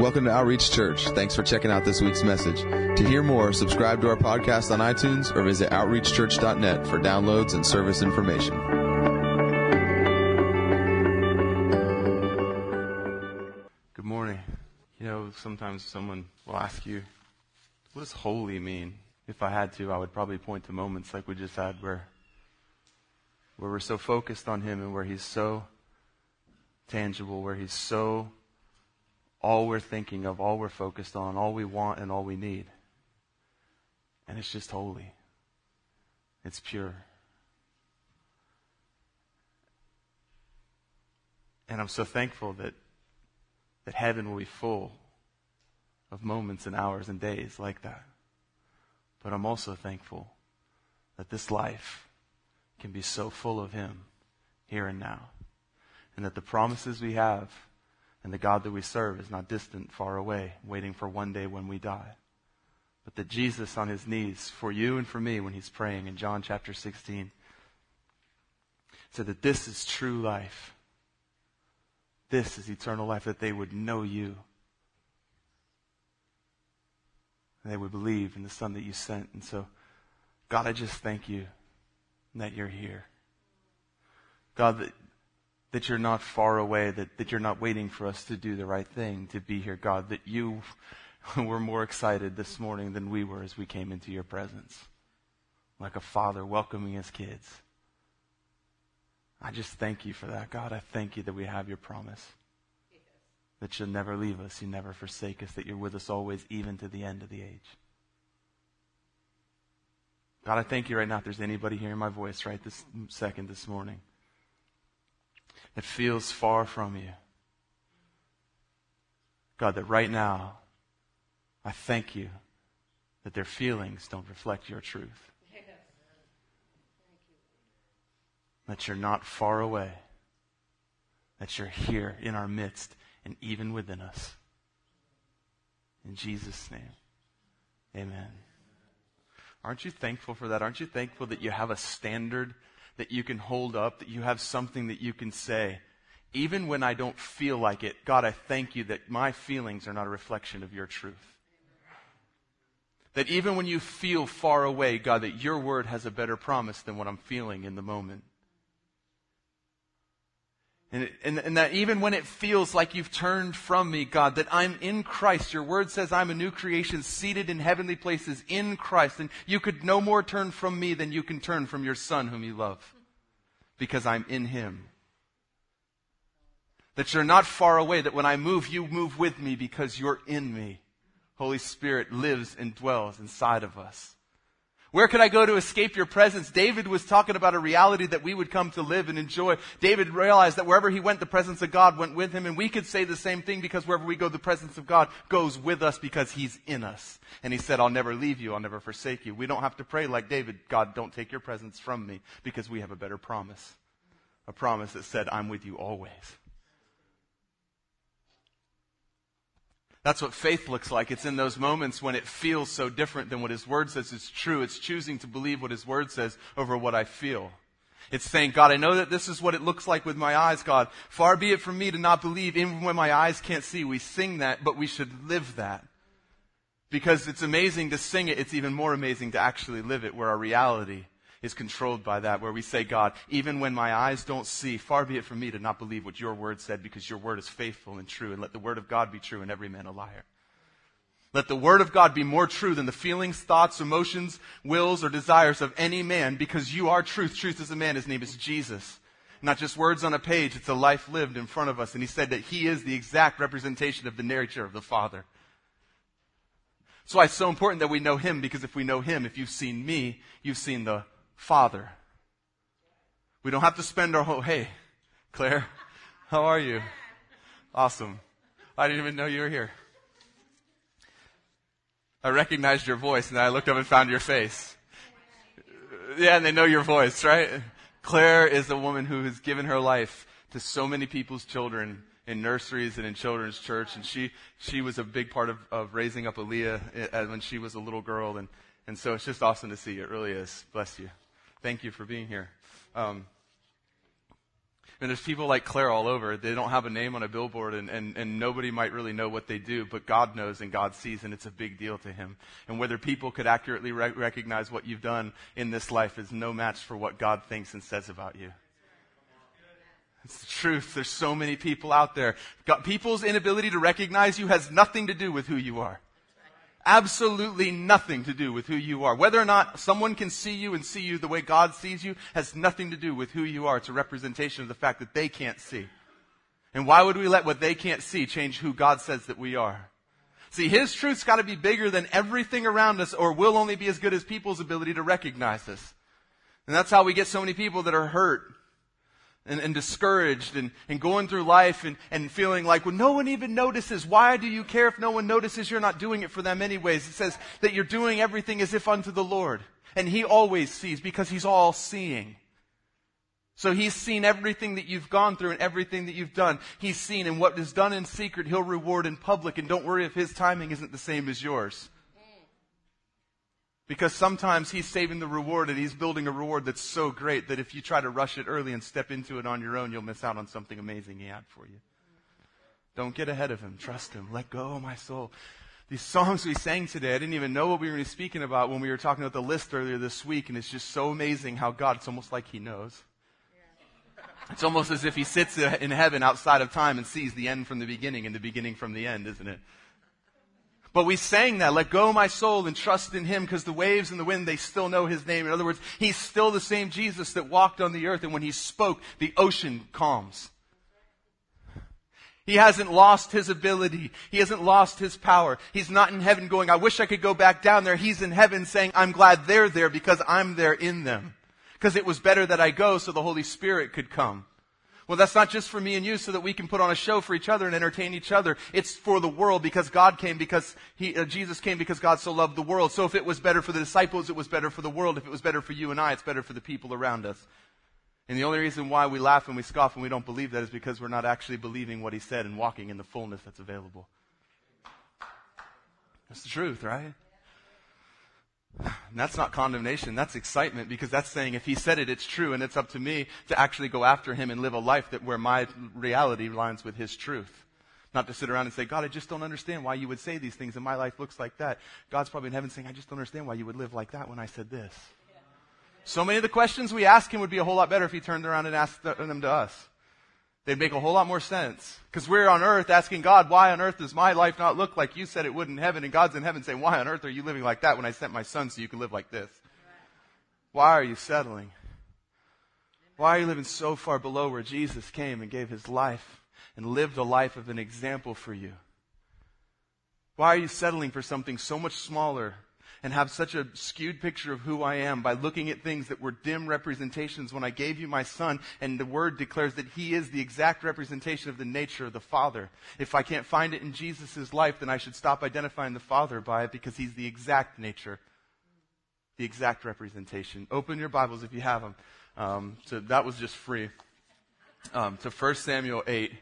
Welcome to Outreach Church. Thanks for checking out this week's message. To hear more, subscribe to our podcast on iTunes or visit outreachchurch.net for downloads and service information. Good morning. You know, sometimes someone will ask you, what does holy mean? If I had to, I would probably point to moments like we just had where, where we're so focused on Him and where He's so tangible, where He's so all we're thinking of, all we're focused on, all we want, and all we need. And it's just holy. It's pure. And I'm so thankful that, that heaven will be full of moments and hours and days like that. But I'm also thankful that this life can be so full of Him here and now. And that the promises we have and the God that we serve is not distant, far away, waiting for one day when we die. But that Jesus on his knees, for you and for me, when he's praying in John chapter 16, said that this is true life. This is eternal life, that they would know you. And they would believe in the Son that you sent. And so, God, I just thank you that you're here. God, that that you're not far away, that, that you're not waiting for us to do the right thing, to be here, God, that you were more excited this morning than we were as we came into your presence. Like a father welcoming his kids. I just thank you for that, God. I thank you that we have your promise. Yes. That you'll never leave us, you never forsake us, that you're with us always, even to the end of the age. God, I thank you right now if there's anybody hearing my voice right this second this morning that feels far from you. God, that right now, I thank you that their feelings don't reflect your truth. That you're not far away. That you're here in our midst and even within us. In Jesus' name, amen. Aren't you thankful for that? Aren't you thankful that you have a standard that you can hold up, that you have something that you can say. Even when I don't feel like it, God, I thank you that my feelings are not a reflection of your truth. That even when you feel far away, God, that your word has a better promise than what I'm feeling in the moment. And, and, and, that even when it feels like you've turned from me, God, that I'm in Christ. Your word says I'm a new creation seated in heavenly places in Christ. And you could no more turn from me than you can turn from your son whom you love. Because I'm in him. That you're not far away, that when I move, you move with me because you're in me. Holy Spirit lives and dwells inside of us. Where could I go to escape your presence? David was talking about a reality that we would come to live and enjoy. David realized that wherever he went, the presence of God went with him. And we could say the same thing because wherever we go, the presence of God goes with us because he's in us. And he said, I'll never leave you. I'll never forsake you. We don't have to pray like David, God, don't take your presence from me because we have a better promise. A promise that said, I'm with you always. That's what faith looks like. It's in those moments when it feels so different than what His Word says is true. It's choosing to believe what His Word says over what I feel. It's saying, God, I know that this is what it looks like with my eyes, God. Far be it from me to not believe even when my eyes can't see. We sing that, but we should live that. Because it's amazing to sing it. It's even more amazing to actually live it where our reality is controlled by that, where we say, God, even when my eyes don't see, far be it from me to not believe what your word said because your word is faithful and true, and let the word of God be true and every man a liar. Let the word of God be more true than the feelings, thoughts, emotions, wills, or desires of any man because you are truth. Truth is a man. His name is Jesus. Not just words on a page, it's a life lived in front of us. And he said that he is the exact representation of the nature of the Father. That's why it's so important that we know him because if we know him, if you've seen me, you've seen the Father. We don't have to spend our whole, hey, Claire, how are you? Awesome. I didn't even know you were here. I recognized your voice and I looked up and found your face. Yeah, and they know your voice, right? Claire is a woman who has given her life to so many people's children in nurseries and in children's church. And she, she was a big part of, of raising up Aaliyah eh, when she was a little girl. And, and so it's just awesome to see you. It really is. Bless you. Thank you for being here. Um, And there's people like Claire all over. They don't have a name on a billboard and, and, and nobody might really know what they do, but God knows and God sees and it's a big deal to Him. And whether people could accurately re- recognize what you've done in this life is no match for what God thinks and says about you. It's the truth. There's so many people out there. God, people's inability to recognize you has nothing to do with who you are. Absolutely nothing to do with who you are. Whether or not someone can see you and see you the way God sees you has nothing to do with who you are. It's a representation of the fact that they can't see. And why would we let what they can't see change who God says that we are? See, His truth's gotta be bigger than everything around us or we'll only be as good as people's ability to recognize us. And that's how we get so many people that are hurt and, and discouraged and, and going through life and, and feeling like, well, no one even notices. Why do you care if no one notices? You're not doing it for them anyways. It says that you're doing everything as if unto the Lord. And He always sees because He's all seeing. So He's seen everything that you've gone through and everything that you've done. He's seen, and what is done in secret, He'll reward in public. And don't worry if His timing isn't the same as yours. Because sometimes he's saving the reward and he's building a reward that's so great that if you try to rush it early and step into it on your own, you'll miss out on something amazing he had for you. Don't get ahead of him. Trust him. Let go, my soul. These songs we sang today, I didn't even know what we were speaking about when we were talking about the list earlier this week, and it's just so amazing how God, it's almost like he knows. It's almost as if he sits in heaven outside of time and sees the end from the beginning and the beginning from the end, isn't it? But we sang that, let go my soul and trust in him because the waves and the wind, they still know his name. In other words, he's still the same Jesus that walked on the earth and when he spoke, the ocean calms. He hasn't lost his ability. He hasn't lost his power. He's not in heaven going, I wish I could go back down there. He's in heaven saying, I'm glad they're there because I'm there in them. Because it was better that I go so the Holy Spirit could come. Well, that's not just for me and you so that we can put on a show for each other and entertain each other. It's for the world because God came because he, uh, Jesus came because God so loved the world. So if it was better for the disciples, it was better for the world. If it was better for you and I, it's better for the people around us. And the only reason why we laugh and we scoff and we don't believe that is because we're not actually believing what he said and walking in the fullness that's available. That's the truth, right? And that's not condemnation, that's excitement because that's saying if he said it, it's true and it's up to me to actually go after him and live a life that where my reality aligns with his truth. Not to sit around and say, God, I just don't understand why you would say these things and my life looks like that. God's probably in heaven saying, I just don't understand why you would live like that when I said this. So many of the questions we ask him would be a whole lot better if he turned around and asked them to us. They'd make a whole lot more sense. Because we're on earth asking God, why on earth does my life not look like you said it would in heaven? And God's in heaven saying, why on earth are you living like that when I sent my son so you could live like this? Why are you settling? Why are you living so far below where Jesus came and gave his life and lived a life of an example for you? Why are you settling for something so much smaller and have such a skewed picture of who I am by looking at things that were dim representations when I gave you my son and the word declares that he is the exact representation of the nature of the Father. If I can't find it in Jesus' life, then I should stop identifying the Father by it because he's the exact nature, the exact representation. Open your Bibles if you have them. Um, so that was just free. Um, to 1 Samuel 8.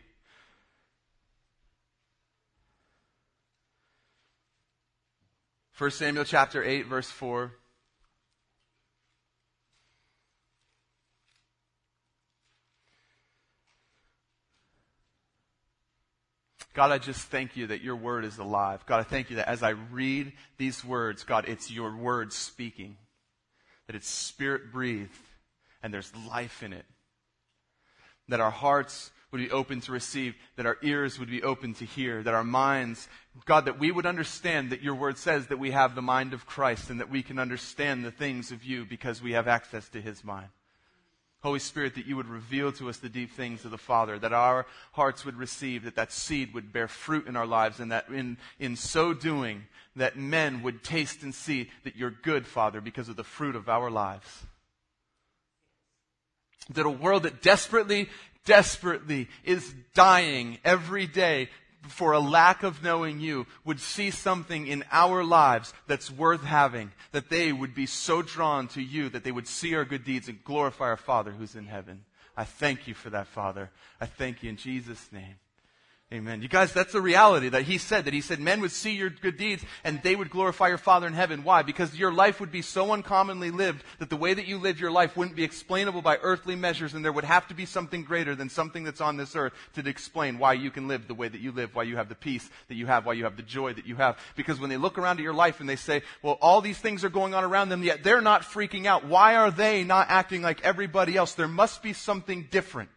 1 Samuel chapter 8, verse 4. God, I just thank you that your word is alive. God, I thank you that as I read these words, God, it's your word speaking, that it's spirit breathed and there's life in it. That our hearts would be open to receive, that our ears would be open to hear, that our minds, God, that we would understand that your word says that we have the mind of Christ and that we can understand the things of you because we have access to his mind. Holy Spirit, that you would reveal to us the deep things of the Father, that our hearts would receive, that that seed would bear fruit in our lives, and that in, in so doing, that men would taste and see that you're good, Father, because of the fruit of our lives. That a world that desperately desperately is dying every day for a lack of knowing you would see something in our lives that's worth having, that they would be so drawn to you that they would see our good deeds and glorify our Father who's in heaven. I thank you for that, Father. I thank you in Jesus' name. Amen. You guys, that's the reality that he said, that he said men would see your good deeds and they would glorify your Father in heaven. Why? Because your life would be so uncommonly lived that the way that you live your life wouldn't be explainable by earthly measures and there would have to be something greater than something that's on this earth to explain why you can live the way that you live, why you have the peace that you have, why you have the joy that you have. Because when they look around at your life and they say, well, all these things are going on around them, yet they're not freaking out. Why are they not acting like everybody else? There must be something different.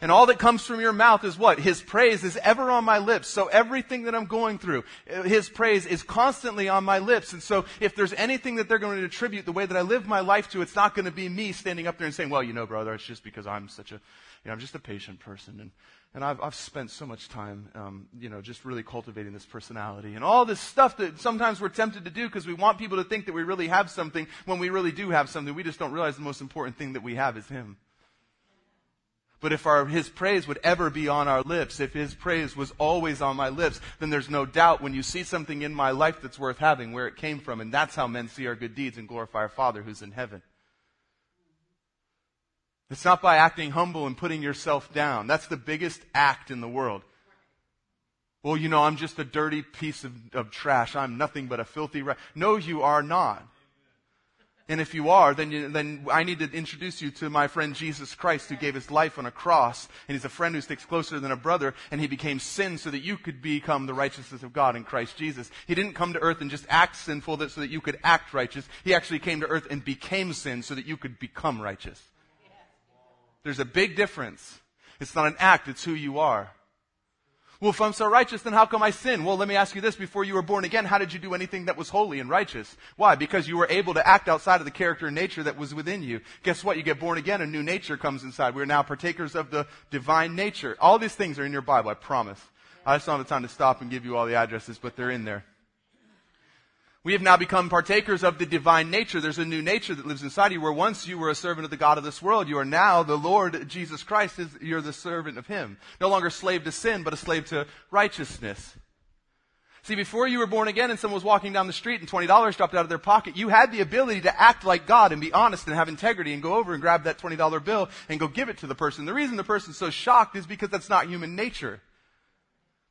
And all that comes from your mouth is what? His praise is ever on my lips. So everything that I'm going through, His praise is constantly on my lips. And so if there's anything that they're going to attribute the way that I live my life to, it's not going to be me standing up there and saying, well, you know, brother, it's just because I'm such a, you know, I'm just a patient person. And, and I've, I've spent so much time, um, you know, just really cultivating this personality and all this stuff that sometimes we're tempted to do because we want people to think that we really have something when we really do have something. We just don't realize the most important thing that we have is Him. But if our, his praise would ever be on our lips, if his praise was always on my lips, then there's no doubt when you see something in my life that's worth having, where it came from. And that's how men see our good deeds and glorify our Father who's in heaven. It's not by acting humble and putting yourself down. That's the biggest act in the world. Well, you know, I'm just a dirty piece of, of trash. I'm nothing but a filthy rat. No, you are not. And if you are, then, you, then I need to introduce you to my friend Jesus Christ who gave his life on a cross. And he's a friend who sticks closer than a brother. And he became sin so that you could become the righteousness of God in Christ Jesus. He didn't come to earth and just act sinful so that you could act righteous. He actually came to earth and became sin so that you could become righteous. There's a big difference. It's not an act, it's who you are. Well, if I'm so righteous, then how come I sin? Well, let me ask you this. Before you were born again, how did you do anything that was holy and righteous? Why? Because you were able to act outside of the character and nature that was within you. Guess what? You get born again, a new nature comes inside. We're now partakers of the divine nature. All these things are in your Bible, I promise. I just don't have the time to stop and give you all the addresses, but they're in there. We have now become partakers of the divine nature. There's a new nature that lives inside you where once you were a servant of the God of this world, you are now the Lord Jesus Christ is, you're the servant of Him. No longer slave to sin, but a slave to righteousness. See, before you were born again and someone was walking down the street and $20 dropped out of their pocket, you had the ability to act like God and be honest and have integrity and go over and grab that $20 bill and go give it to the person. The reason the person's so shocked is because that's not human nature.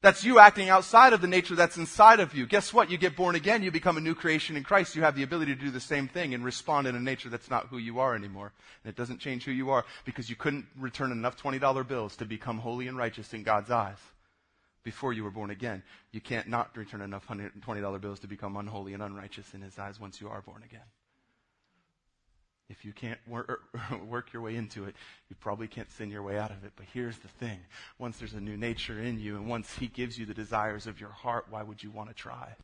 That's you acting outside of the nature that's inside of you. Guess what? You get born again, you become a new creation in Christ. You have the ability to do the same thing and respond in a nature that's not who you are anymore. And it doesn't change who you are because you couldn't return enough $20 bills to become holy and righteous in God's eyes before you were born again. You can't not return enough $120 bills to become unholy and unrighteous in His eyes once you are born again. If you can't work, work your way into it, you probably can't sin your way out of it. But here's the thing. Once there's a new nature in you and once He gives you the desires of your heart, why would you want to try?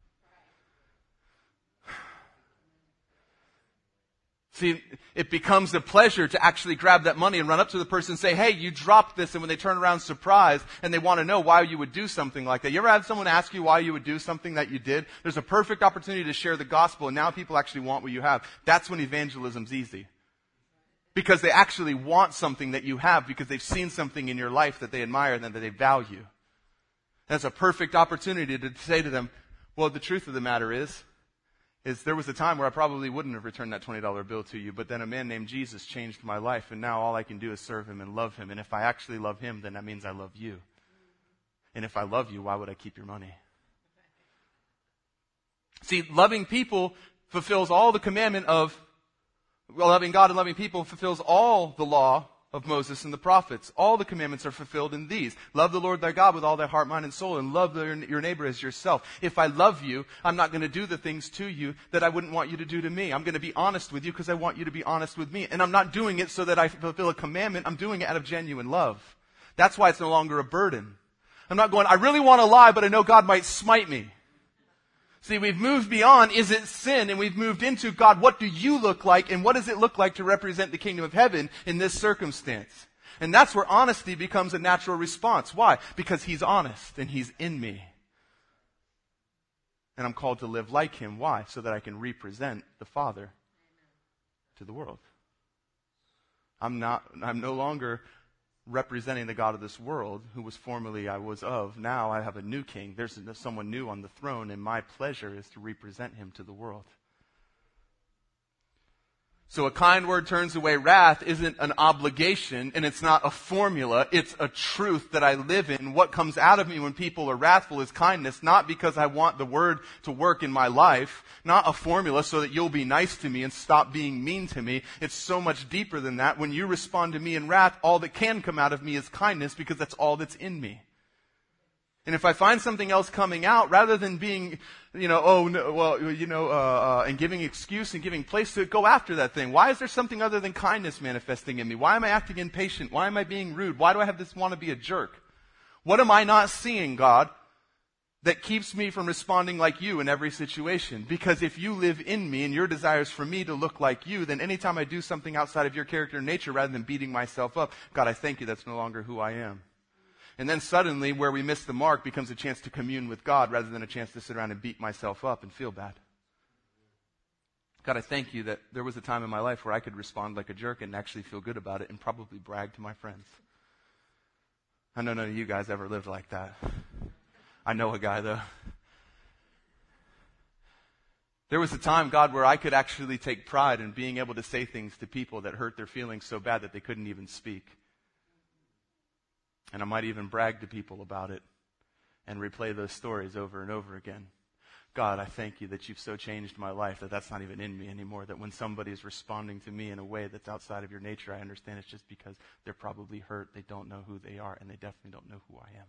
See, it becomes a pleasure to actually grab that money and run up to the person and say, hey, you dropped this. And when they turn around surprised and they want to know why you would do something like that. You ever had someone ask you why you would do something that you did? There's a perfect opportunity to share the gospel and now people actually want what you have. That's when evangelism's easy. Because they actually want something that you have because they've seen something in your life that they admire and that they value. That's a perfect opportunity to say to them, well, the truth of the matter is, is there was a time where I probably wouldn't have returned that $20 bill to you, but then a man named Jesus changed my life, and now all I can do is serve him and love him. And if I actually love him, then that means I love you. And if I love you, why would I keep your money? See, loving people fulfills all the commandment of, well, loving God and loving people fulfills all the law of Moses and the prophets. All the commandments are fulfilled in these. Love the Lord thy God with all thy heart, mind, and soul, and love your neighbor as yourself. If I love you, I'm not going to do the things to you that I wouldn't want you to do to me. I'm going to be honest with you because I want you to be honest with me. And I'm not doing it so that I fulfill a commandment. I'm doing it out of genuine love. That's why it's no longer a burden. I'm not going, I really want to lie, but I know God might smite me. See, we've moved beyond, is it sin? And we've moved into, God, what do you look like? And what does it look like to represent the kingdom of heaven in this circumstance? And that's where honesty becomes a natural response. Why? Because He's honest and He's in me. And I'm called to live like Him. Why? So that I can represent the Father to the world. I'm not, I'm no longer representing the God of this world, who was formerly I was of. Now I have a new king. There's someone new on the throne, and my pleasure is to represent him to the world. So a kind word turns away wrath isn't an obligation and it's not a formula. It's a truth that I live in. What comes out of me when people are wrathful is kindness, not because I want the word to work in my life, not a formula so that you'll be nice to me and stop being mean to me. It's so much deeper than that. When you respond to me in wrath, all that can come out of me is kindness because that's all that's in me. And if I find something else coming out, rather than being, you know, oh, no, well, you know, uh, uh, and giving excuse and giving place to it, go after that thing. Why is there something other than kindness manifesting in me? Why am I acting impatient? Why am I being rude? Why do I have this want to be a jerk? What am I not seeing, God, that keeps me from responding like you in every situation? Because if you live in me and your desire is for me to look like you, then anytime I do something outside of your character and nature, rather than beating myself up, God, I thank you that's no longer who I am. And then suddenly, where we miss the mark becomes a chance to commune with God rather than a chance to sit around and beat myself up and feel bad. God, I thank you that there was a time in my life where I could respond like a jerk and actually feel good about it and probably brag to my friends. I know none of you guys ever lived like that. I know a guy, though. There was a time, God, where I could actually take pride in being able to say things to people that hurt their feelings so bad that they couldn't even speak. And I might even brag to people about it and replay those stories over and over again. God, I thank you that you've so changed my life that that's not even in me anymore. That when somebody is responding to me in a way that's outside of your nature, I understand it's just because they're probably hurt. They don't know who they are, and they definitely don't know who I am.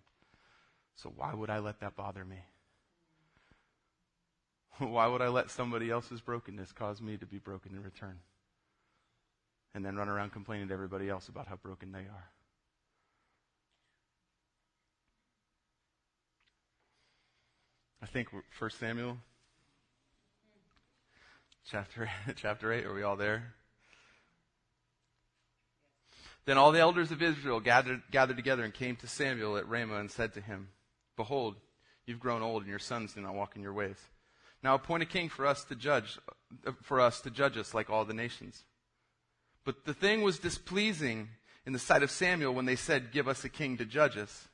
So why would I let that bother me? Why would I let somebody else's brokenness cause me to be broken in return? And then run around complaining to everybody else about how broken they are. I think 1 Samuel chapter, chapter 8. Are we all there? Then all the elders of Israel gathered, gathered together and came to Samuel at Ramah and said to him, Behold, you've grown old and your sons do not walk in your ways. Now appoint a king for us to judge, for us to judge us like all the nations. But the thing was displeasing in the sight of Samuel when they said, Give us a king to judge us.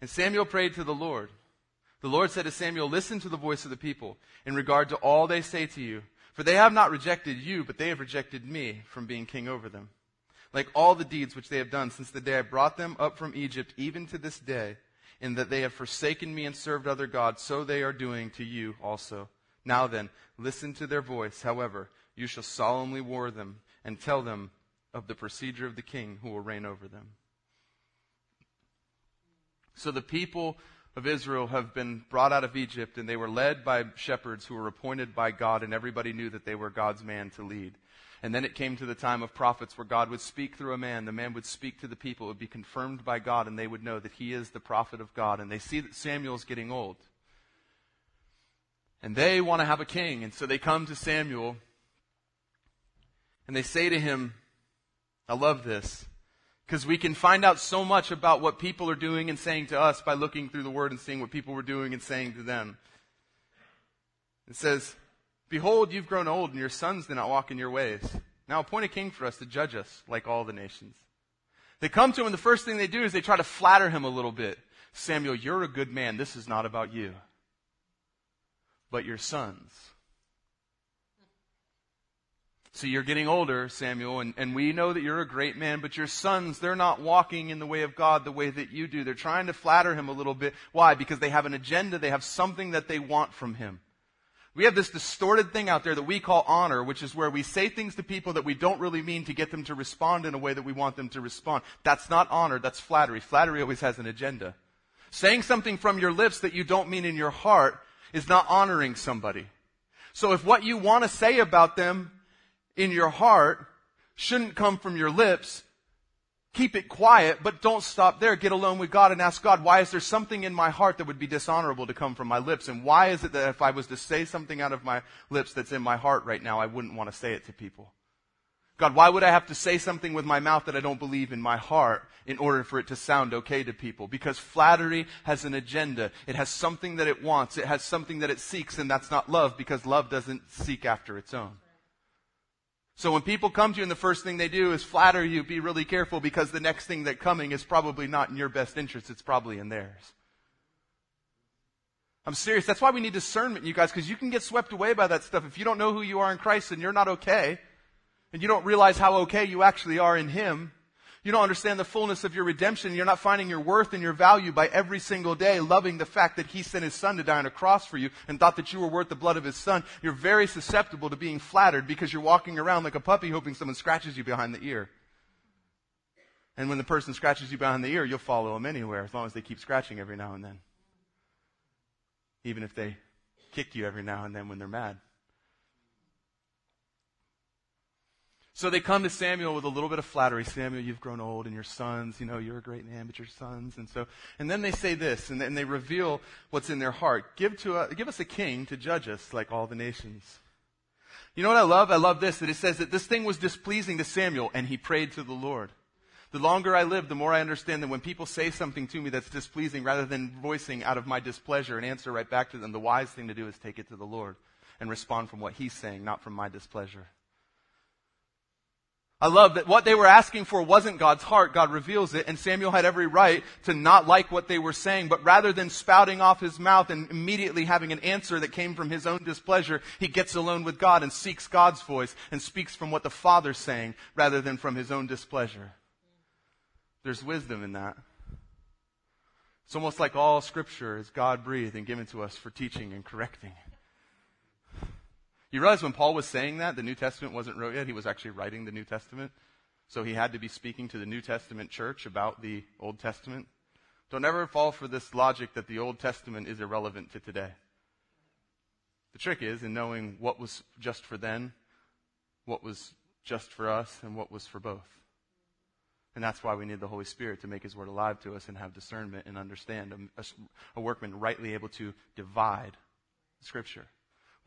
And Samuel prayed to the Lord. The Lord said to Samuel, Listen to the voice of the people in regard to all they say to you. For they have not rejected you, but they have rejected me from being king over them. Like all the deeds which they have done since the day I brought them up from Egypt, even to this day, in that they have forsaken me and served other gods, so they are doing to you also. Now then, listen to their voice. However, you shall solemnly warn them and tell them of the procedure of the king who will reign over them. So the people of Israel have been brought out of Egypt, and they were led by shepherds who were appointed by God, and everybody knew that they were God's man to lead. And then it came to the time of prophets where God would speak through a man. The man would speak to the people. It would be confirmed by God, and they would know that he is the prophet of God. And they see that Samuel's getting old. And they want to have a king. And so they come to Samuel, and they say to him, I love this. Because we can find out so much about what people are doing and saying to us by looking through the Word and seeing what people were doing and saying to them. It says, Behold, you've grown old, and your sons do not walk in your ways. Now appoint a king for us to judge us like all the nations. They come to him, and the first thing they do is they try to flatter him a little bit. Samuel, you're a good man. This is not about you, but your sons. So you're getting older, Samuel, and, and we know that you're a great man, but your sons, they're not walking in the way of God the way that you do. They're trying to flatter him a little bit. Why? Because they have an agenda. They have something that they want from him. We have this distorted thing out there that we call honor, which is where we say things to people that we don't really mean to get them to respond in a way that we want them to respond. That's not honor, that's flattery. Flattery always has an agenda. Saying something from your lips that you don't mean in your heart is not honoring somebody. So if what you want to say about them in your heart shouldn't come from your lips. Keep it quiet, but don't stop there. Get alone with God and ask God, why is there something in my heart that would be dishonorable to come from my lips? And why is it that if I was to say something out of my lips that's in my heart right now, I wouldn't want to say it to people? God, why would I have to say something with my mouth that I don't believe in my heart in order for it to sound okay to people? Because flattery has an agenda. It has something that it wants. It has something that it seeks, and that's not love because love doesn't seek after its own. So when people come to you and the first thing they do is flatter you, be really careful because the next thing that coming is probably not in your best interest. It's probably in theirs. I'm serious. That's why we need discernment, you guys, because you can get swept away by that stuff. If you don't know who you are in Christ, then you're not okay. and you don't realize how okay you actually are in Him, you don't understand the fullness of your redemption. You're not finding your worth and your value by every single day loving the fact that He sent His Son to die on a cross for you and thought that you were worth the blood of His Son. You're very susceptible to being flattered because you're walking around like a puppy hoping someone scratches you behind the ear. And when the person scratches you behind the ear, you'll follow them anywhere as long as they keep scratching every now and then. Even if they kick you every now and then when they're mad. So they come to Samuel with a little bit of flattery. Samuel, you've grown old, and your sons, you know, you're a great man, but your sons, and so, and then they say this, and then they reveal what's in their heart. Give to a, give us a king to judge us like all the nations. You know what I love? I love this, that it says that this thing was displeasing to Samuel, and he prayed to the Lord. The longer I live, the more I understand that when people say something to me that's displeasing, rather than voicing out of my displeasure and answer right back to them, the wise thing to do is take it to the Lord and respond from what He's saying, not from my displeasure. I love that what they were asking for wasn't God's heart. God reveals it. And Samuel had every right to not like what they were saying. But rather than spouting off his mouth and immediately having an answer that came from his own displeasure, he gets alone with God and seeks God's voice and speaks from what the Father's saying rather than from his own displeasure. There's wisdom in that. It's almost like all scripture is God breathed and given to us for teaching and correcting. You realize when Paul was saying that, the New Testament wasn't wrote yet. He was actually writing the New Testament. So he had to be speaking to the New Testament church about the Old Testament. Don't ever fall for this logic that the Old Testament is irrelevant to today. The trick is in knowing what was just for then, what was just for us, and what was for both. And that's why we need the Holy Spirit to make His Word alive to us and have discernment and understand a, a, a workman rightly able to divide Scripture.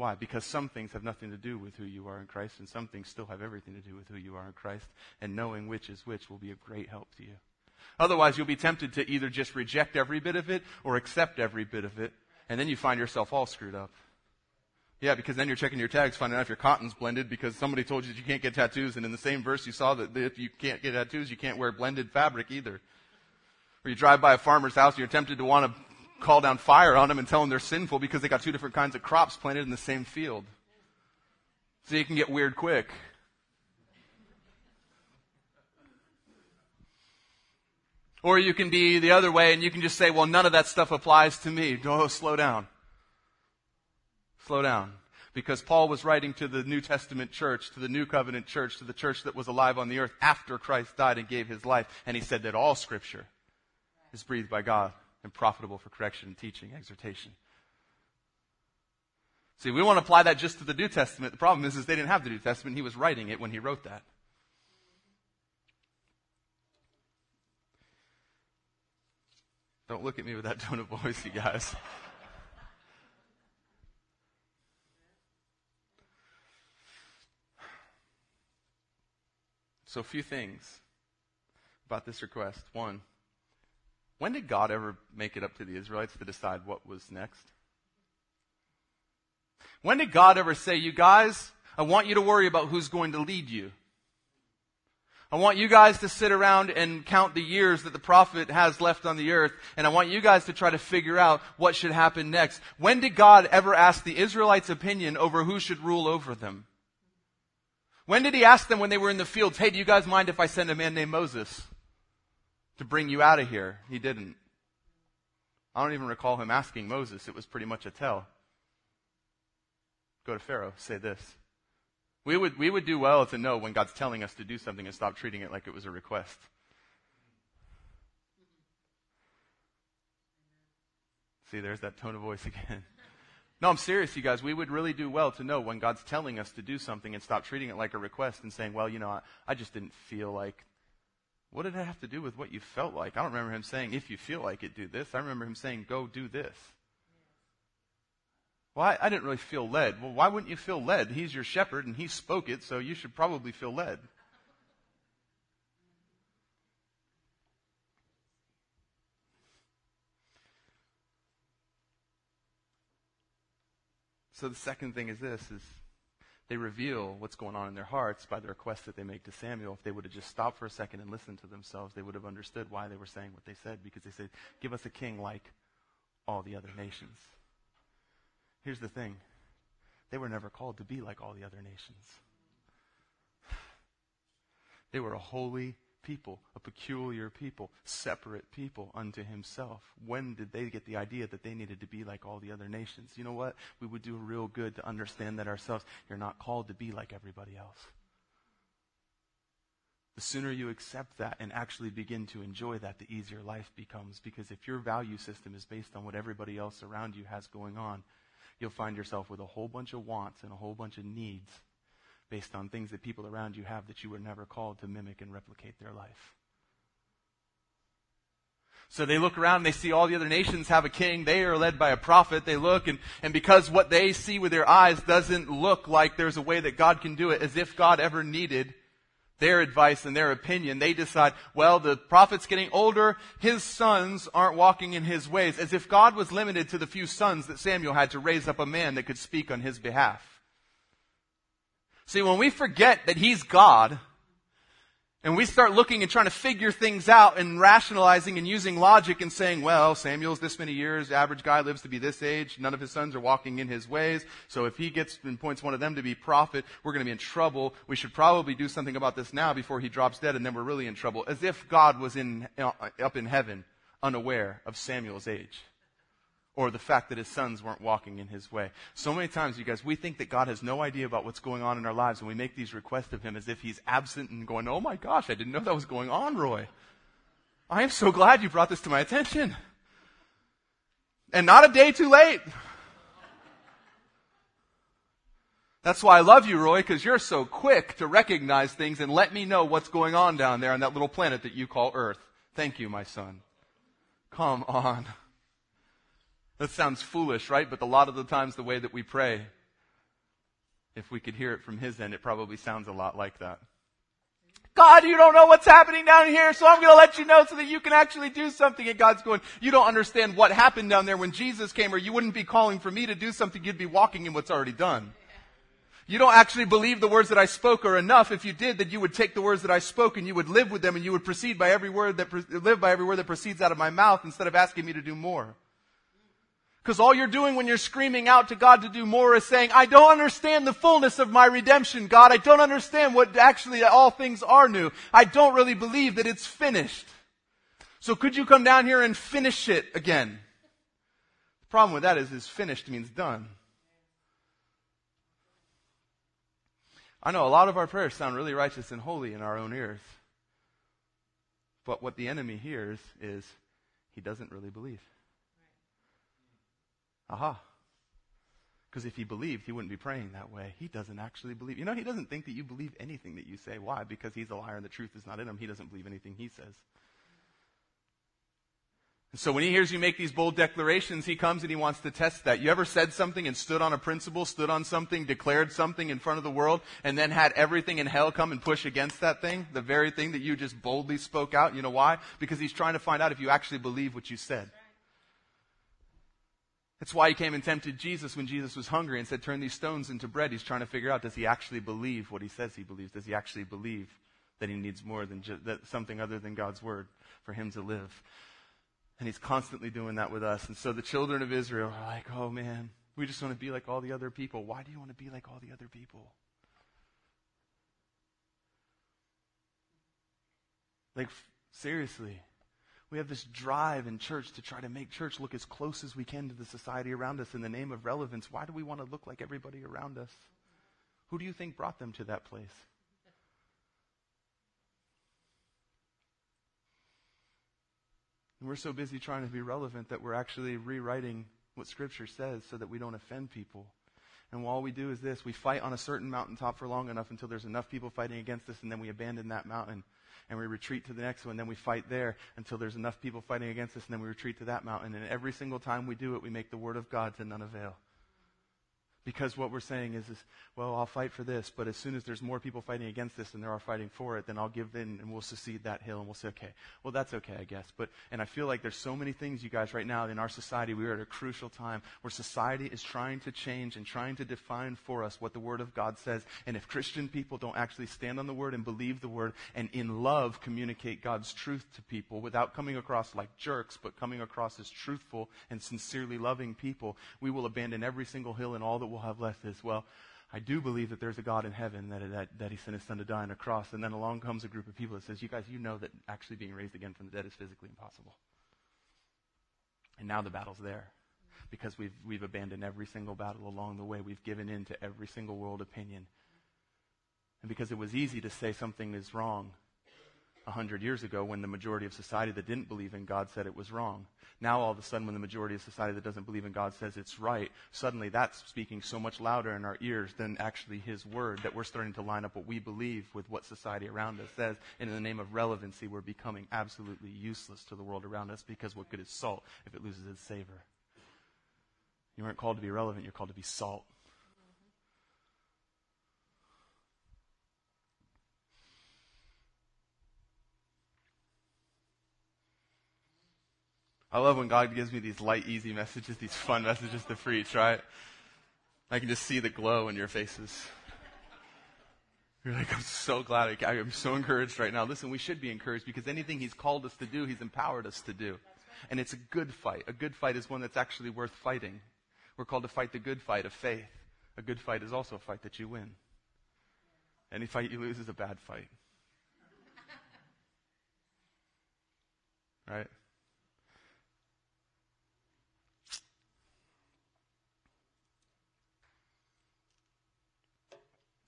Why? Because some things have nothing to do with who you are in Christ, and some things still have everything to do with who you are in Christ. And knowing which is which will be a great help to you. Otherwise, you'll be tempted to either just reject every bit of it or accept every bit of it, and then you find yourself all screwed up. Yeah, because then you're checking your tags, finding out if your cotton's blended because somebody told you that you can't get tattoos, and in the same verse you saw that if you can't get tattoos, you can't wear blended fabric either. Or you drive by a farmer's house and you're tempted to want to call down fire on them and tell them they're sinful because they got two different kinds of crops planted in the same field. So you can get weird quick. Or you can be the other way and you can just say, well, none of that stuff applies to me. Oh, slow down. Slow down. Because Paul was writing to the New Testament church, to the New Covenant church, to the church that was alive on the earth after Christ died and gave his life. And he said that all scripture is breathed by God and profitable for correction, and teaching, exhortation. See, we want to apply that just to the New Testament. The problem is, is they didn't have the New Testament. He was writing it when he wrote that. Don't look at me with that tone of voice, you guys. So, a few things about this request. One, when did God ever make it up to the Israelites to decide what was next? When did God ever say, you guys, I want you to worry about who's going to lead you? I want you guys to sit around and count the years that the prophet has left on the earth, and I want you guys to try to figure out what should happen next. When did God ever ask the Israelites' opinion over who should rule over them? When did he ask them when they were in the fields, hey, do you guys mind if I send a man named Moses? To bring you out of here. He didn't. I don't even recall him asking Moses. It was pretty much a tell. Go to Pharaoh, say this. We would, we would do well to know when God's telling us to do something and stop treating it like it was a request. See, there's that tone of voice again. No, I'm serious, you guys. We would really do well to know when God's telling us to do something and stop treating it like a request and saying, well, you know, I, I just didn't feel like what did it have to do with what you felt like? I don't remember him saying, if you feel like it, do this. I remember him saying, go do this. Well, I, I didn't really feel led. Well, why wouldn't you feel led? He's your shepherd and he spoke it, so you should probably feel led. So the second thing is this is they reveal what's going on in their hearts by the request that they make to Samuel. If they would have just stopped for a second and listened to themselves, they would have understood why they were saying what they said because they said, Give us a king like all the other nations. Here's the thing they were never called to be like all the other nations. They were a holy people, a peculiar people, separate people unto himself. When did they get the idea that they needed to be like all the other nations? You know what? We would do real good to understand that ourselves. You're not called to be like everybody else. The sooner you accept that and actually begin to enjoy that, the easier life becomes. Because if your value system is based on what everybody else around you has going on, you'll find yourself with a whole bunch of wants and a whole bunch of needs based on things that people around you have that you were never called to mimic and replicate their life. So they look around and they see all the other nations have a king. They are led by a prophet. They look and, and because what they see with their eyes doesn't look like there's a way that God can do it, as if God ever needed their advice and their opinion, they decide, well, the prophet's getting older, his sons aren't walking in his ways, as if God was limited to the few sons that Samuel had to raise up a man that could speak on his behalf. See, when we forget that He's God, and we start looking and trying to figure things out and rationalizing and using logic and saying, well, Samuel's this many years, average guy lives to be this age, none of his sons are walking in his ways, so if he gets and points one of them to be prophet, we're going to be in trouble. We should probably do something about this now before he drops dead and then we're really in trouble. As if God was in, uh, up in heaven unaware of Samuel's age or the fact that his sons weren't walking in his way. So many times, you guys, we think that God has no idea about what's going on in our lives, and we make these requests of him as if he's absent and going, Oh my gosh, I didn't know that was going on, Roy. I am so glad you brought this to my attention. And not a day too late. That's why I love you, Roy, because you're so quick to recognize things and let me know what's going on down there on that little planet that you call Earth. Thank you, my son. Come on. That sounds foolish, right? But a lot of the times, the way that we pray, if we could hear it from his end, it probably sounds a lot like that. God, you don't know what's happening down here, so I'm going to let you know so that you can actually do something. And God's going, you don't understand what happened down there when Jesus came, or you wouldn't be calling for me to do something. You'd be walking in what's already done. You don't actually believe the words that I spoke are enough. If you did, that you would take the words that I spoke and you would live with them and you would proceed by every word that, live by every word that proceeds out of my mouth instead of asking me to do more. Because all you're doing when you're screaming out to God to do more is saying, I don't understand the fullness of my redemption, God. I don't understand what actually all things are new. I don't really believe that it's finished. So could you come down here and finish it again? The problem with that is, is finished means done. I know a lot of our prayers sound really righteous and holy in our own ears. But what the enemy hears is, he doesn't really believe. Aha. Because if he believed, he wouldn't be praying that way. He doesn't actually believe. You know, he doesn't think that you believe anything that you say. Why? Because he's a liar and the truth is not in him. He doesn't believe anything he says. So when he hears you make these bold declarations, he comes and he wants to test that. You ever said something and stood on a principle, stood on something, declared something in front of the world, and then had everything in hell come and push against that thing? The very thing that you just boldly spoke out. You know why? Because he's trying to find out if you actually believe what you said. That's why he came and tempted Jesus when Jesus was hungry and said, Turn these stones into bread. He's trying to figure out does he actually believe what he says he believes? Does he actually believe that he needs more than that something other than God's word for him to live? And he's constantly doing that with us. And so the children of Israel are like, Oh man, we just want to be like all the other people. Why do you want to be like all the other people? Like, seriously. We have this drive in church to try to make church look as close as we can to the society around us in the name of relevance. Why do we want to look like everybody around us? Who do you think brought them to that place? And we're so busy trying to be relevant that we're actually rewriting what Scripture says so that we don't offend people. And all we do is this we fight on a certain mountaintop for long enough until there's enough people fighting against us, and then we abandon that mountain and we retreat to the next one. Then we fight there until there's enough people fighting against us, and then we retreat to that mountain. And every single time we do it, we make the word of God to none avail. Because what we're saying is, is, well, I'll fight for this, but as soon as there's more people fighting against this than there are fighting for it, then I'll give in and we'll secede that hill and we'll say, okay, well, that's okay, I guess. But, and I feel like there's so many things, you guys, right now in our society, we are at a crucial time where society is trying to change and trying to define for us what the Word of God says. And if Christian people don't actually stand on the Word and believe the Word and in love communicate God's truth to people without coming across like jerks, but coming across as truthful and sincerely loving people, we will abandon every single hill and all that we'll have left is, well, I do believe that there's a God in heaven, that, that, that he sent his son to die on a cross. And then along comes a group of people that says, you guys, you know that actually being raised again from the dead is physically impossible. And now the battle's there because we've, we've abandoned every single battle along the way. We've given in to every single world opinion. And because it was easy to say something is wrong a hundred years ago when the majority of society that didn't believe in God said it was wrong. Now all of a sudden when the majority of society that doesn't believe in God says it's right, suddenly that's speaking so much louder in our ears than actually His Word that we're starting to line up what we believe with what society around us says. And in the name of relevancy, we're becoming absolutely useless to the world around us because what good is salt if it loses its savor? You weren't called to be relevant, you're called to be salt. I love when God gives me these light, easy messages, these fun messages to preach, right? I can just see the glow in your faces. You're like, I'm so glad. I, am so encouraged right now. Listen, we should be encouraged because anything He's called us to do, He's empowered us to do. And it's a good fight. A good fight is one that's actually worth fighting. We're called to fight the good fight of faith. A good fight is also a fight that you win. Any fight you lose is a bad fight. Right?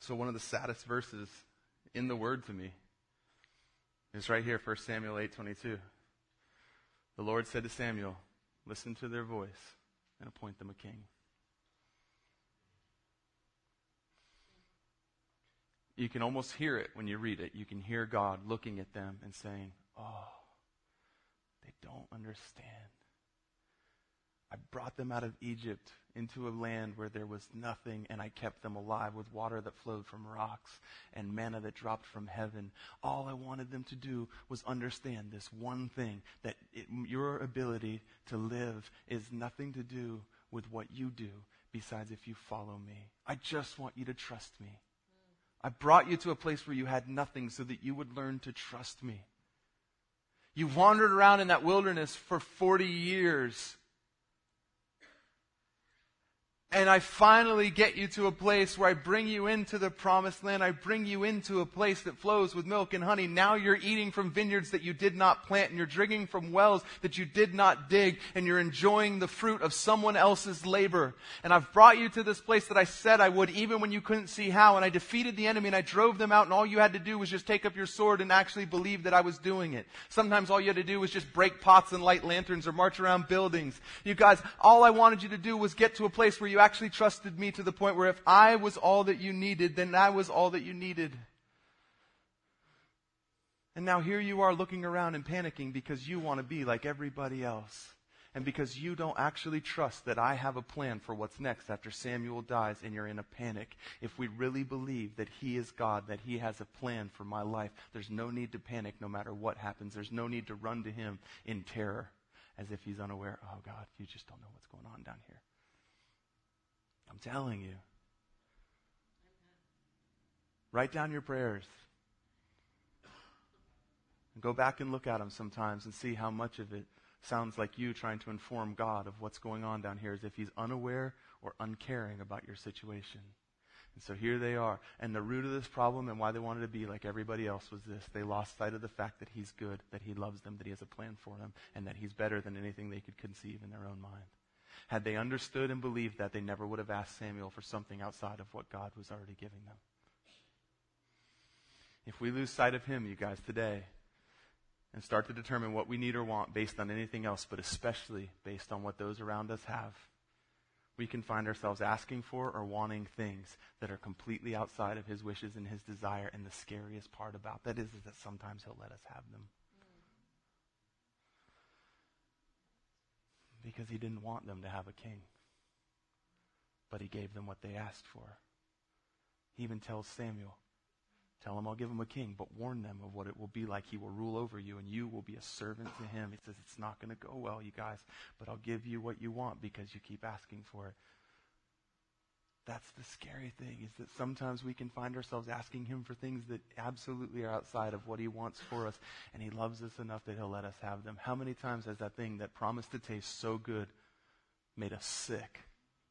So, one of the saddest verses in the Word to me is right here, 1 Samuel 8:22. The Lord said to Samuel, "Listen to their voice and appoint them a king." You can almost hear it when you read it. You can hear God looking at them and saying, "Oh, they don't understand. I brought them out of Egypt into a land where there was nothing, and I kept them alive with water that flowed from rocks and manna that dropped from heaven. All I wanted them to do was understand this one thing that it, your ability to live is nothing to do with what you do, besides if you follow me. I just want you to trust me. I brought you to a place where you had nothing so that you would learn to trust me. You wandered around in that wilderness for 40 years and I finally get you to a place where I bring you into the promised land. I bring you into a place that flows with milk and honey. Now you're eating from vineyards that you did not plant and you're drinking from wells that you did not dig and you're enjoying the fruit of someone else's labor. And I've brought you to this place that I said I would even when you couldn't see how. And I defeated the enemy and I drove them out and all you had to do was just take up your sword and actually believe that I was doing it. Sometimes all you had to do was just break pots and light lanterns or march around buildings. You guys, all I wanted you to do was get to a place where you actually trusted me to the point where if I was all that you needed, then I was all that you needed. And now here you are looking around and panicking because you want to be like everybody else. And because you don't actually trust that I have a plan for what's next after Samuel dies and you're in a panic. If we really believe that He is God, that He has a plan for my life, there's no need to panic no matter what happens. There's no need to run to Him in terror as if He's unaware. Oh God, you just don't know what's going on down here. I'm telling you. Write down your prayers. And go back and look at them sometimes and see how much of it sounds like you trying to inform God of what's going on down here as if he's unaware or uncaring about your situation. And so here they are. And the root of this problem and why they wanted to be like everybody else was this. They lost sight of the fact that he's good, that he loves them, that he has a plan for them, and that he's better than anything they could conceive in their own mind. Had they understood and believed that, they never would have asked Samuel for something outside of what God was already giving them. If we lose sight of Him, you guys, today, and start to determine what we need or want based on anything else, but especially based on what those around us have, we can find ourselves asking for or wanting things that are completely outside of His wishes and His desire. And the scariest part about that is, is that sometimes He'll let us have them. Because he didn't want them to have a king. But he gave them what they asked for. He even tells Samuel, Tell him I'll give him a king, but warn them of what it will be like. He will rule over you, and you will be a servant to him. He says, It's not going to go well, you guys, but I'll give you what you want because you keep asking for it. That's the scary thing, is that sometimes we can find ourselves asking Him for things that absolutely are outside of what He wants for us, and He loves us enough that He'll let us have them. How many times has that thing that promised to taste so good made us sick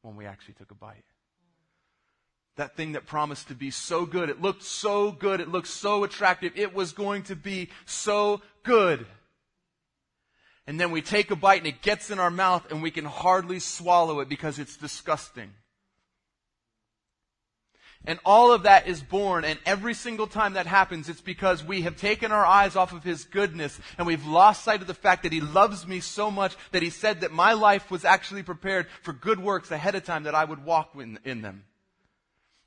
when we actually took a bite? That thing that promised to be so good. It looked so good. It looked so attractive. It was going to be so good. And then we take a bite and it gets in our mouth and we can hardly swallow it because it's disgusting. And all of that is born, and every single time that happens, it's because we have taken our eyes off of His goodness, and we've lost sight of the fact that He loves me so much that He said that my life was actually prepared for good works ahead of time that I would walk in, in them.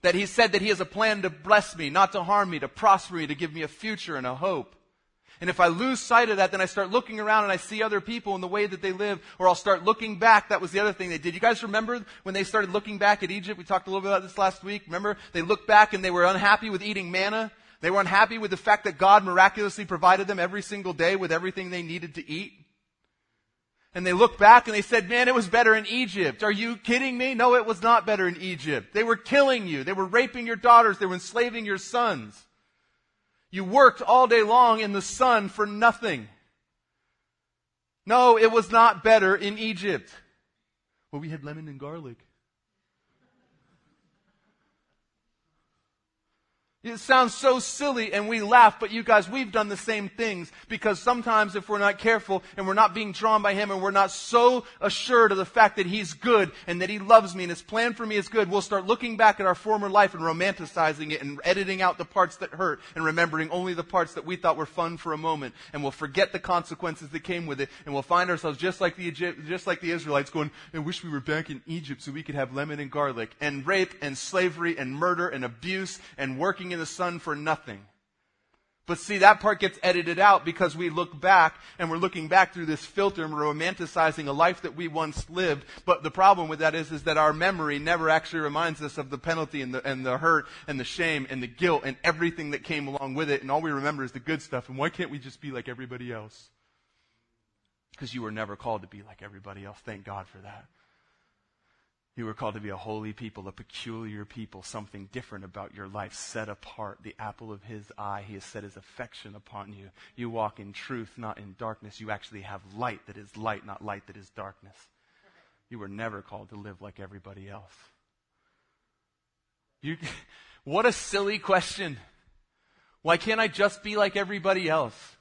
That He said that He has a plan to bless me, not to harm me, to prosper me, to give me a future and a hope. And if I lose sight of that, then I start looking around and I see other people and the way that they live, or I'll start looking back. That was the other thing they did. You guys remember when they started looking back at Egypt? We talked a little bit about this last week. Remember? They looked back and they were unhappy with eating manna. They were unhappy with the fact that God miraculously provided them every single day with everything they needed to eat. And they looked back and they said, man, it was better in Egypt. Are you kidding me? No, it was not better in Egypt. They were killing you. They were raping your daughters. They were enslaving your sons. You worked all day long in the sun for nothing. No, it was not better in Egypt. Well, we had lemon and garlic. It sounds so silly and we laugh, but you guys, we've done the same things. Because sometimes if we're not careful and we're not being drawn by Him and we're not so assured of the fact that He's good and that He loves me and His plan for me is good, we'll start looking back at our former life and romanticizing it and editing out the parts that hurt and remembering only the parts that we thought were fun for a moment. And we'll forget the consequences that came with it and we'll find ourselves just like the Egypt, just like the Israelites going, I wish we were back in Egypt so we could have lemon and garlic and rape and slavery and murder and abuse and working in the sun for nothing. But see, that part gets edited out because we look back and we're looking back through this filter and we're romanticizing a life that we once lived. But the problem with that is, is that our memory never actually reminds us of the penalty and the, and the hurt and the shame and the guilt and everything that came along with it. And all we remember is the good stuff. And why can't we just be like everybody else? Because you were never called to be like everybody else. Thank God for that. You were called to be a holy people, a peculiar people, something different about your life, set apart, the apple of his eye. He has set his affection upon you. You walk in truth, not in darkness. You actually have light that is light, not light that is darkness. You were never called to live like everybody else. You, what a silly question. Why can't I just be like everybody else?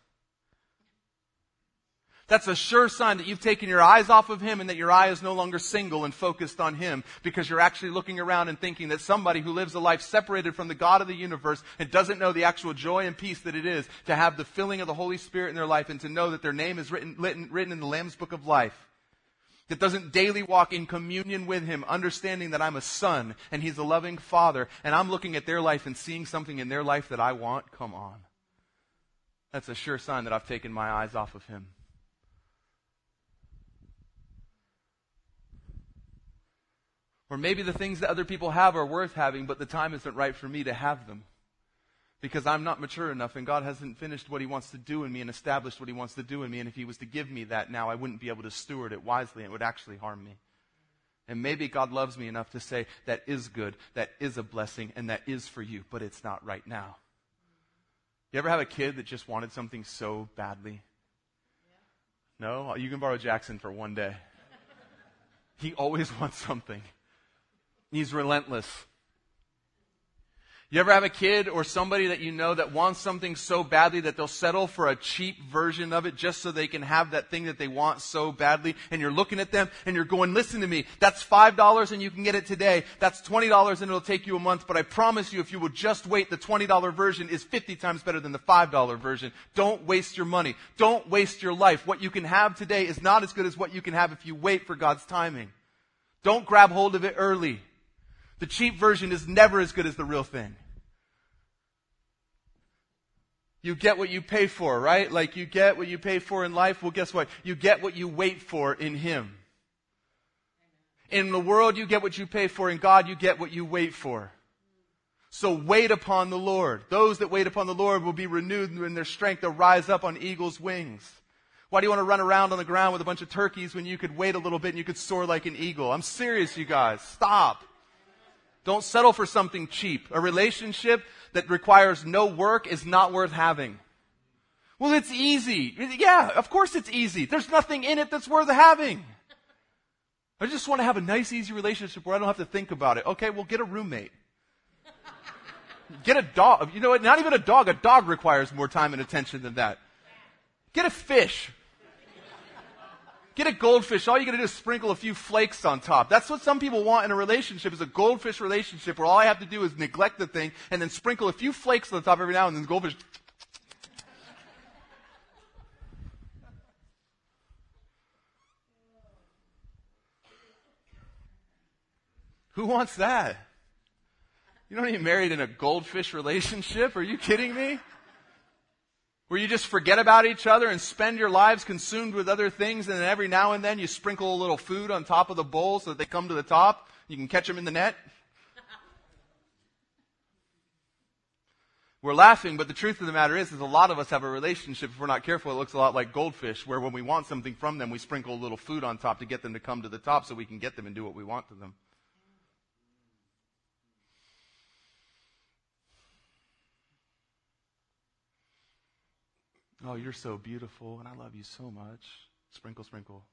That's a sure sign that you've taken your eyes off of Him and that your eye is no longer single and focused on Him because you're actually looking around and thinking that somebody who lives a life separated from the God of the universe and doesn't know the actual joy and peace that it is to have the filling of the Holy Spirit in their life and to know that their name is written, written, written in the Lamb's Book of Life. That doesn't daily walk in communion with Him, understanding that I'm a son and He's a loving Father, and I'm looking at their life and seeing something in their life that I want. Come on. That's a sure sign that I've taken my eyes off of Him. Or maybe the things that other people have are worth having, but the time isn't right for me to have them. Because I'm not mature enough and God hasn't finished what He wants to do in me and established what He wants to do in me. And if He was to give me that now, I wouldn't be able to steward it wisely and it would actually harm me. And maybe God loves me enough to say, that is good, that is a blessing, and that is for you, but it's not right now. You ever have a kid that just wanted something so badly? No? You can borrow Jackson for one day. He always wants something. He's relentless. You ever have a kid or somebody that you know that wants something so badly that they'll settle for a cheap version of it just so they can have that thing that they want so badly? And you're looking at them and you're going, listen to me, that's $5 and you can get it today. That's $20 and it'll take you a month. But I promise you, if you will just wait, the $20 version is 50 times better than the $5 version. Don't waste your money. Don't waste your life. What you can have today is not as good as what you can have if you wait for God's timing. Don't grab hold of it early. The cheap version is never as good as the real thing. You get what you pay for, right? Like you get what you pay for in life. Well, guess what? You get what you wait for in Him. In the world, you get what you pay for. In God, you get what you wait for. So wait upon the Lord. Those that wait upon the Lord will be renewed in their strength. They'll rise up on eagle's wings. Why do you want to run around on the ground with a bunch of turkeys when you could wait a little bit and you could soar like an eagle? I'm serious, you guys. Stop. Don't settle for something cheap. A relationship that requires no work is not worth having. Well, it's easy. Yeah, of course it's easy. There's nothing in it that's worth having. I just want to have a nice, easy relationship where I don't have to think about it. Okay, well, get a roommate. Get a dog. You know what? Not even a dog. A dog requires more time and attention than that. Get a fish. Get a goldfish. All you gotta do is sprinkle a few flakes on top. That's what some people want in a relationship is a goldfish relationship where all I have to do is neglect the thing and then sprinkle a few flakes on the top every now and then the goldfish. Who wants that? You don't even married in a goldfish relationship? Are you kidding me? Where you just forget about each other and spend your lives consumed with other things, and then every now and then you sprinkle a little food on top of the bowl so that they come to the top. You can catch them in the net. We're laughing, but the truth of the matter is, is a lot of us have a relationship. If we're not careful, it looks a lot like goldfish, where when we want something from them, we sprinkle a little food on top to get them to come to the top so we can get them and do what we want to them. Oh, you're so beautiful, and I love you so much. Sprinkle, sprinkle.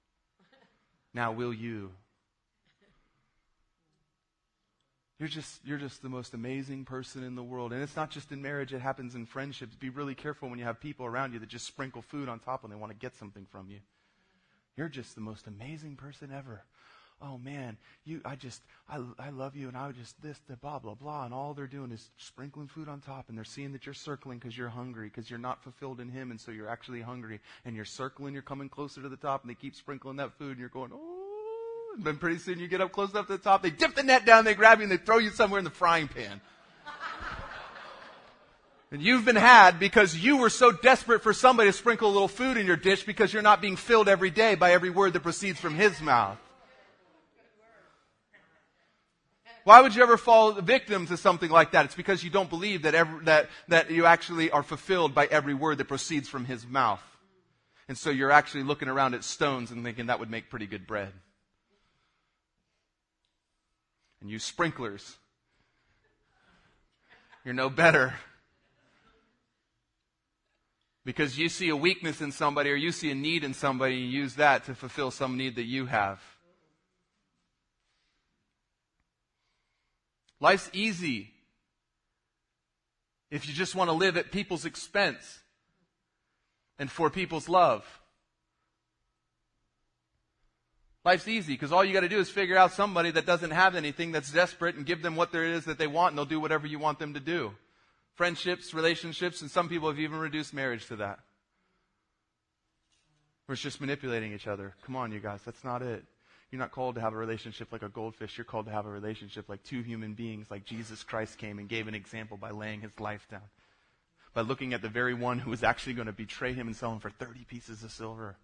Now, will you? You're just, you're just the most amazing person in the world. And it's not just in marriage, it happens in friendships. Be really careful when you have people around you that just sprinkle food on top and they want to get something from you. You're just the most amazing person ever oh man, you, I just, I, I love you and I just this, the blah, blah, blah. And all they're doing is sprinkling food on top and they're seeing that you're circling because you're hungry, because you're not fulfilled in Him and so you're actually hungry. And you're circling, you're coming closer to the top and they keep sprinkling that food and you're going, oh. And then pretty soon you get up close enough to the top, they dip the net down, they grab you and they throw you somewhere in the frying pan. And you've been had because you were so desperate for somebody to sprinkle a little food in your dish because you're not being filled every day by every word that proceeds from His mouth. Why would you ever fall victim to something like that? It's because you don't believe that, every, that, that you actually are fulfilled by every word that proceeds from his mouth. And so you're actually looking around at stones and thinking that would make pretty good bread. And you sprinklers, you're no better. Because you see a weakness in somebody or you see a need in somebody, you use that to fulfill some need that you have. Life's easy if you just want to live at people's expense and for people's love. Life's easy because all you got to do is figure out somebody that doesn't have anything that's desperate and give them what there is that they want and they'll do whatever you want them to do. Friendships, relationships, and some people have even reduced marriage to that. We're just manipulating each other. Come on, you guys, that's not it. You're not called to have a relationship like a goldfish. You're called to have a relationship like two human beings, like Jesus Christ came and gave an example by laying his life down. By looking at the very one who was actually going to betray him and sell him for 30 pieces of silver.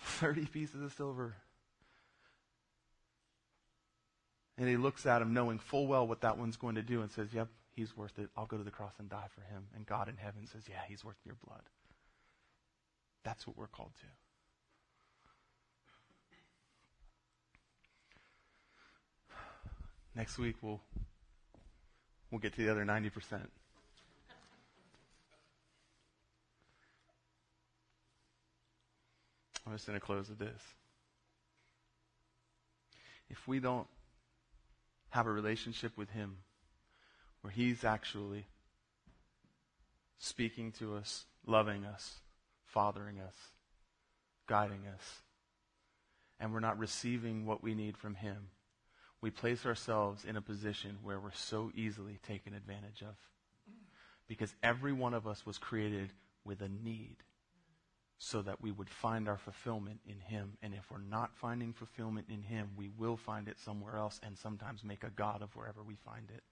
30 pieces of silver. And he looks at him knowing full well what that one's going to do and says, Yep, he's worth it. I'll go to the cross and die for him. And God in heaven says, Yeah, he's worth your blood. That's what we're called to. Next week we'll we'll get to the other 90%. I'm just going to close with this. If we don't have a relationship with Him where He's actually speaking to us, loving us, fathering us, guiding us, and we're not receiving what we need from Him, we place ourselves in a position where we're so easily taken advantage of. Because every one of us was created with a need so that we would find our fulfillment in Him. And if we're not finding fulfillment in Him, we will find it somewhere else and sometimes make a God of wherever we find it.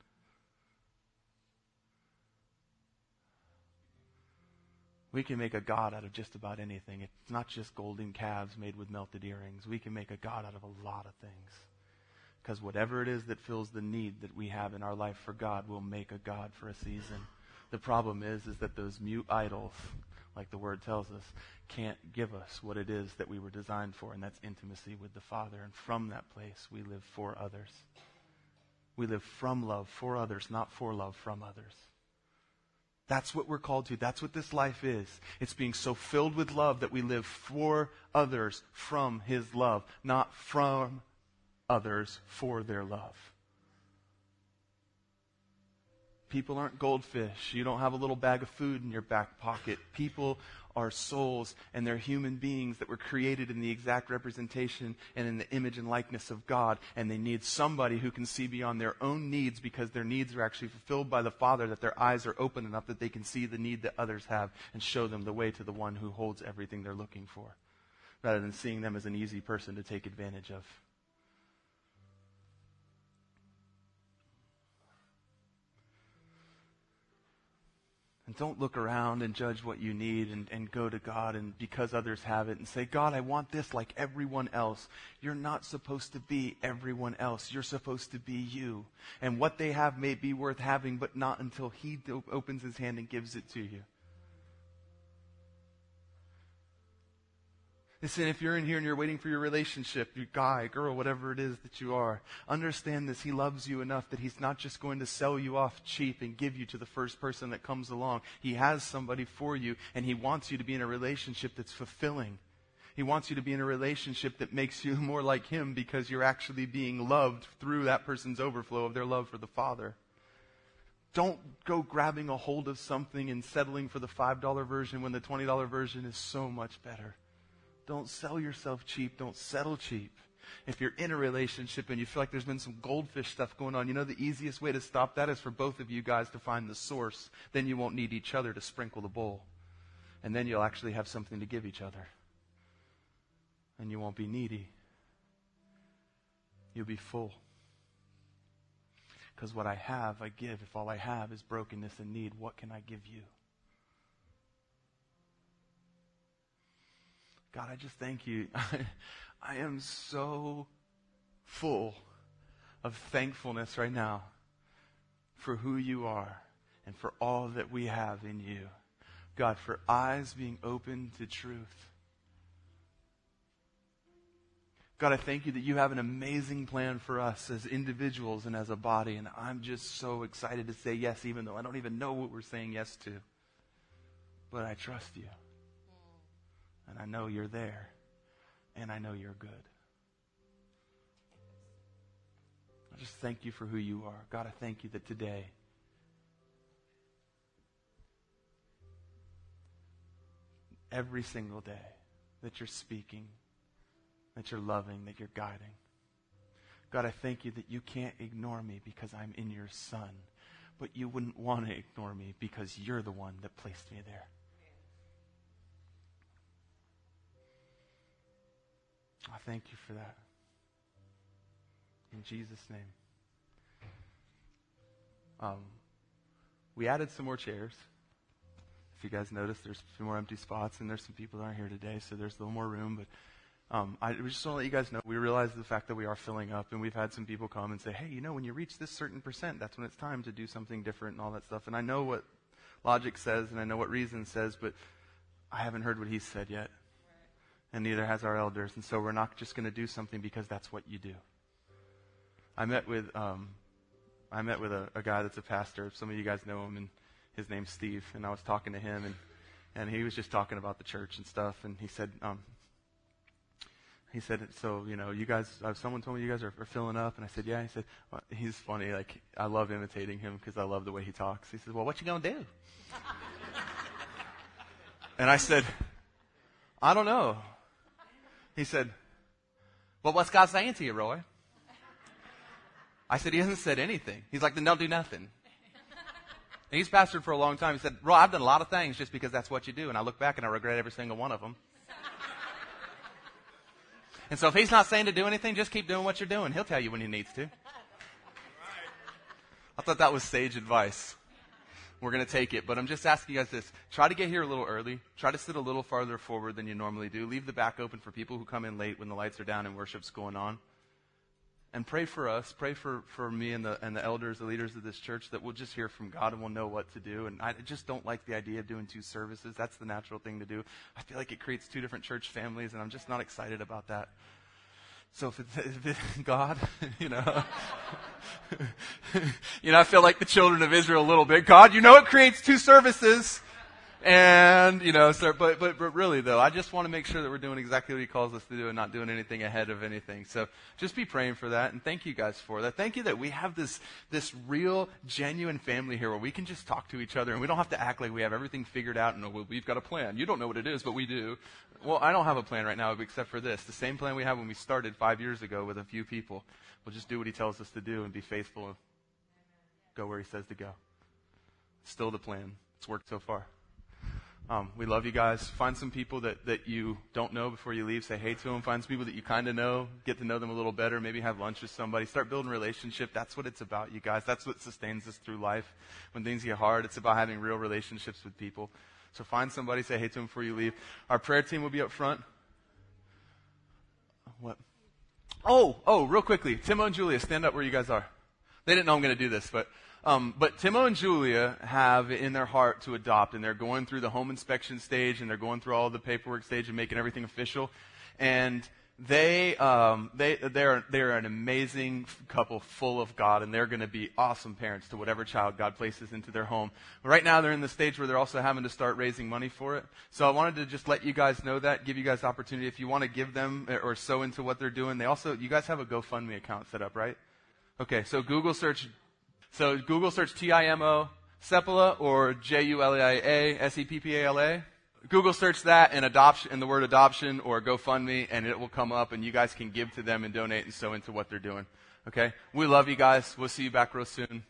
We can make a God out of just about anything. It's not just golden calves made with melted earrings. We can make a God out of a lot of things. Because whatever it is that fills the need that we have in our life for God will make a God for a season. The problem is, is that those mute idols, like the word tells us, can't give us what it is that we were designed for, and that's intimacy with the Father. And from that place, we live for others. We live from love for others, not for love from others. That's what we're called to. That's what this life is. It's being so filled with love that we live for others from His love, not from others for their love. People aren't goldfish. You don't have a little bag of food in your back pocket. People are souls and they're human beings that were created in the exact representation and in the image and likeness of God. And they need somebody who can see beyond their own needs because their needs are actually fulfilled by the Father, that their eyes are open enough that they can see the need that others have and show them the way to the one who holds everything they're looking for, rather than seeing them as an easy person to take advantage of. Don't look around and judge what you need and, and go to God and because others have it and say, God, I want this like everyone else. You're not supposed to be everyone else. You're supposed to be you. And what they have may be worth having, but not until He opens His hand and gives it to you. Listen, if you're in here and you're waiting for your relationship, your guy, girl, whatever it is that you are, understand this. He loves you enough that he's not just going to sell you off cheap and give you to the first person that comes along. He has somebody for you, and he wants you to be in a relationship that's fulfilling. He wants you to be in a relationship that makes you more like him because you're actually being loved through that person's overflow of their love for the Father. Don't go grabbing a hold of something and settling for the $5 version when the $20 version is so much better. Don't sell yourself cheap. Don't settle cheap. If you're in a relationship and you feel like there's been some goldfish stuff going on, you know the easiest way to stop that is for both of you guys to find the source. Then you won't need each other to sprinkle the bowl. And then you'll actually have something to give each other. And you won't be needy. You'll be full. Because what I have, I give. If all I have is brokenness and need, what can I give you? God, I just thank you. I, am so full of thankfulness right now for who you are and for all that we have in you. God, for eyes being open to truth. God, I thank you that you have an amazing plan for us as individuals and as a body. And I'm just so excited to say yes, even though I don't even know what we're saying yes to. But I trust you. And I know you're there. And I know you're good. I just thank you for who you are. God, I thank you that today, every single day, that you're speaking, that you're loving, that you're guiding. God, I thank you that you can't ignore me because I'm in your Son, but you wouldn't want to ignore me because you're the one that placed me there. I thank you for that. In Jesus' name. Um, we added some more chairs. If you guys notice, there's a few more empty spots, and there's some people that aren't here today, so there's a little more room. But um, I just want to let you guys know we realize the fact that we are filling up, and we've had some people come and say, "Hey, you know, when you reach this certain percent, that's when it's time to do something different and all that stuff." And I know what logic says, and I know what reason says, but I haven't heard what he said yet and neither has our elders. And so we're not just going to do something because that's what you do. I met with um, I met with a, a, guy that's a pastor. Some of you guys know him, and his name's Steve. And I was talking to him, and and he was just talking about the church and stuff. And he said, um, he said, so you know, you guys. Uh, someone told me you guys are, are, filling up, and I said, yeah. He said, well, he's funny. Like I love imitating him because I love the way he talks. He said, well, what you gonna do? and I said, I don't know. He said, Well, what's God saying to you, Roy? I said, He hasn't said anything. He's like, Then don't do nothing. And he's pastored for a long time. He said, Roy, I've done a lot of things just because that's what you do. And I look back and I regret every single one of them. and so if he's not saying to do anything, just keep doing what you're doing. He'll tell you when he needs to. I thought that was sage advice. We're going to take it. But I'm just asking you guys this. Try to get here a little early. Try to sit a little farther forward than you normally do. Leave the back open for people who come in late when the lights are down and worship's going on. And pray for us. Pray for, for me and the, and the elders, the leaders of this church, that we'll just hear from God and we'll know what to do. And I just don't like the idea of doing two services. That's the natural thing to do. I feel like it creates two different church families, and I'm just not excited about that. So if it's, if it's God, you know, you know, I feel like the children of Israel a little bit. God, you know it creates two services. And you know, start. But but but really though, I just want to make sure that we're doing exactly what He calls us to do and not doing anything ahead of anything. So just be praying for that, and thank you guys for that. Thank you that we have this this real, genuine family here where we can just talk to each other and we don't have to act like we have everything figured out and oh, we've got a plan. You don't know what it is, but we do. Well, I don't have a plan right now except for this. The same plan we had when we started five years ago with a few people. We'll just do what He tells us to do and be faithful and go where He says to go. Still the plan. It's worked so far. Um, we love you guys. Find some people that, that you don't know before you leave. Say hey to them. Find some people that you kind of know. Get to know them a little better. Maybe have lunch with somebody. Start building relationship. That's what it's about, you guys. That's what sustains us through life. When things get hard, it's about having real relationships with people. So find somebody. Say hey to them before you leave. Our prayer team will be up front. What? Oh, oh, real quickly. Timo and Julia, stand up where you guys are. They didn't know I'm going to do this, but um, but Timo and Julia have in their heart to adopt, and they're going through the home inspection stage, and they're going through all the paperwork stage and making everything official. And they um, they they're they're an amazing couple, full of God, and they're going to be awesome parents to whatever child God places into their home. Right now, they're in the stage where they're also having to start raising money for it. So I wanted to just let you guys know that, give you guys opportunity if you want to give them or sow into what they're doing. They also you guys have a GoFundMe account set up, right? Okay, so Google search so Google search T-I-M-O, Seppala, or J-U-L-I-A, S-E-P-P-A-L-A. Google search that and adoption, and the word adoption or GoFundMe, and it will come up, and you guys can give to them and donate and sow into what they're doing. Okay? We love you guys. We'll see you back real soon.